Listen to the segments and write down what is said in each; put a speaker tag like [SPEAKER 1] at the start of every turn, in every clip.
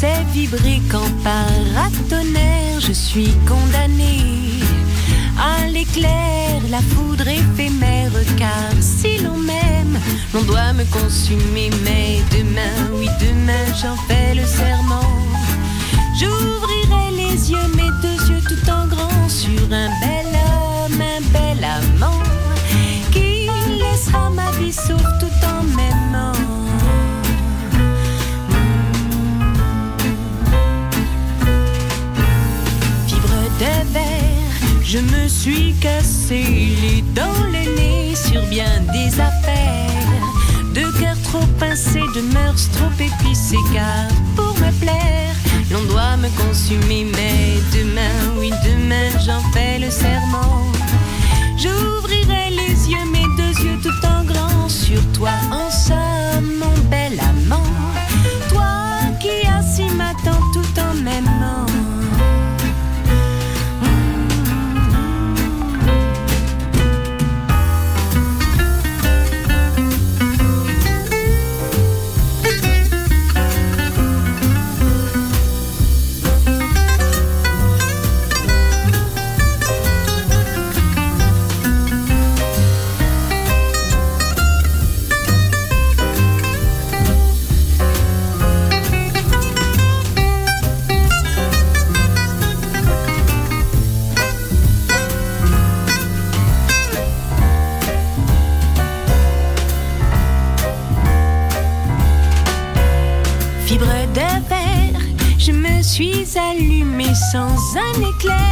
[SPEAKER 1] sais vibrer quand par tonnerre je suis condamné à l'éclair, la foudre éphémère. Car si l'on m'aime, l'on doit me consumer. Mais demain, oui, demain, j'en fais le serment. J'ouvrirai les yeux, mes deux yeux tout en grand, sur un bel homme, un bel amant, qui laissera ma vie sauf toute Je me suis cassé les dents, le nez sur bien des affaires. De cœur trop pincé, de mœurs trop épicées, car pour me plaire, l'on doit me consumer. Mais demain, oui, demain, j'en fais le serment. J'ouvrirai les yeux, mes deux yeux tout en grand sur toi en somme. sans un éclair.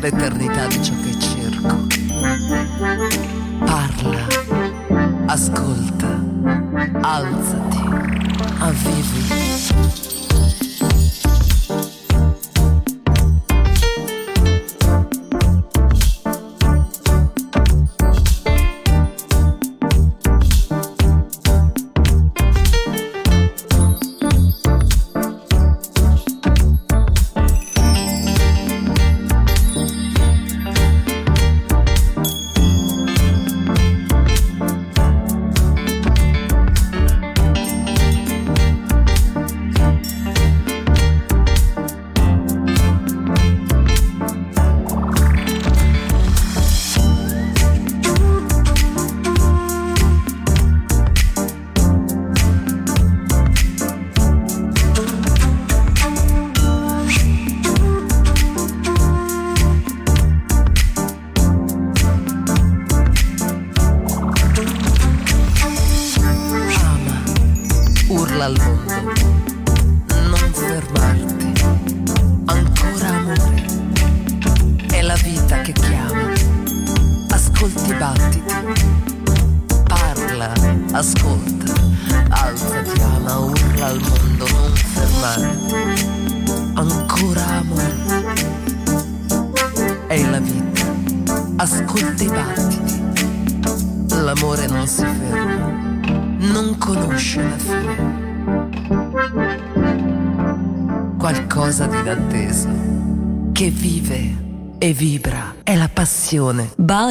[SPEAKER 2] L'eternità di ciò che cerco. Parla, ascolta, alzati, avvivi.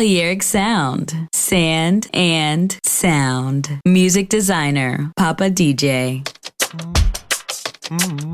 [SPEAKER 3] Balearic Sound. Sand and Sound. Music designer, Papa DJ.
[SPEAKER 4] Mm-hmm.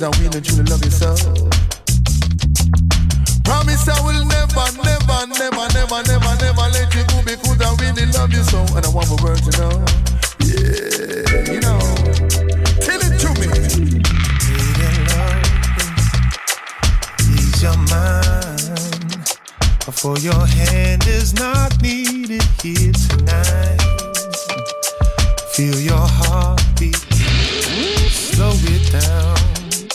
[SPEAKER 5] Cause I really truly love you so. Promise I will never, never, never, never, never, never let you go because I really love you so. And I want my world to know. Yeah, you know. Tell it to me.
[SPEAKER 4] Ease your mind. For your hand is not needed here tonight. Feel your heartbeat. Slow it down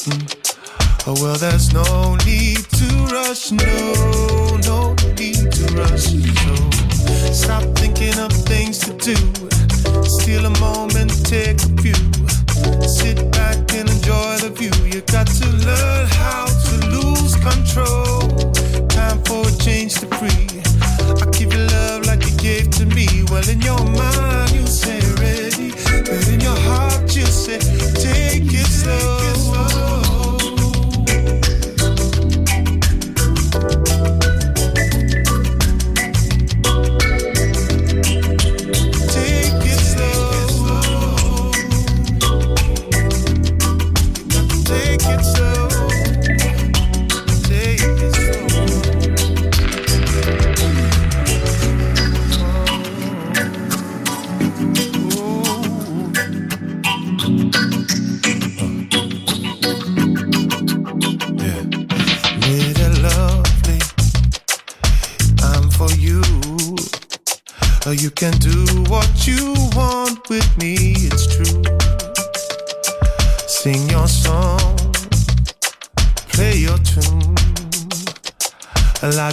[SPEAKER 4] mm. Oh, well, there's no need to rush, no, no need to rush. So stop thinking of things to do. Steal a moment, take a few. Sit back and enjoy the view. You got to learn how to lose control. Time for change to free. I give you love like you gave to me. Well, in your mind, you say But in your heart, you say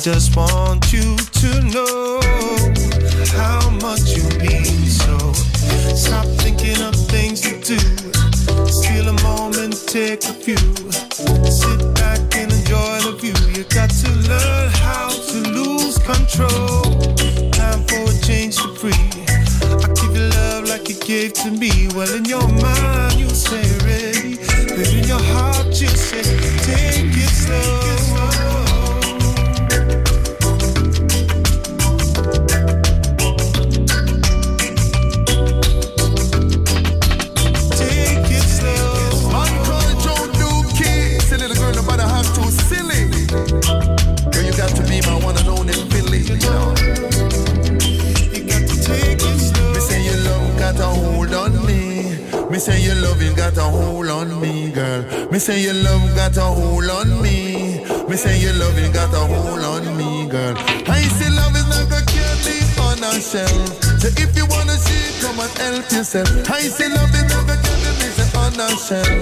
[SPEAKER 4] just want you
[SPEAKER 5] myself. I see love in every time, it's on honor shell.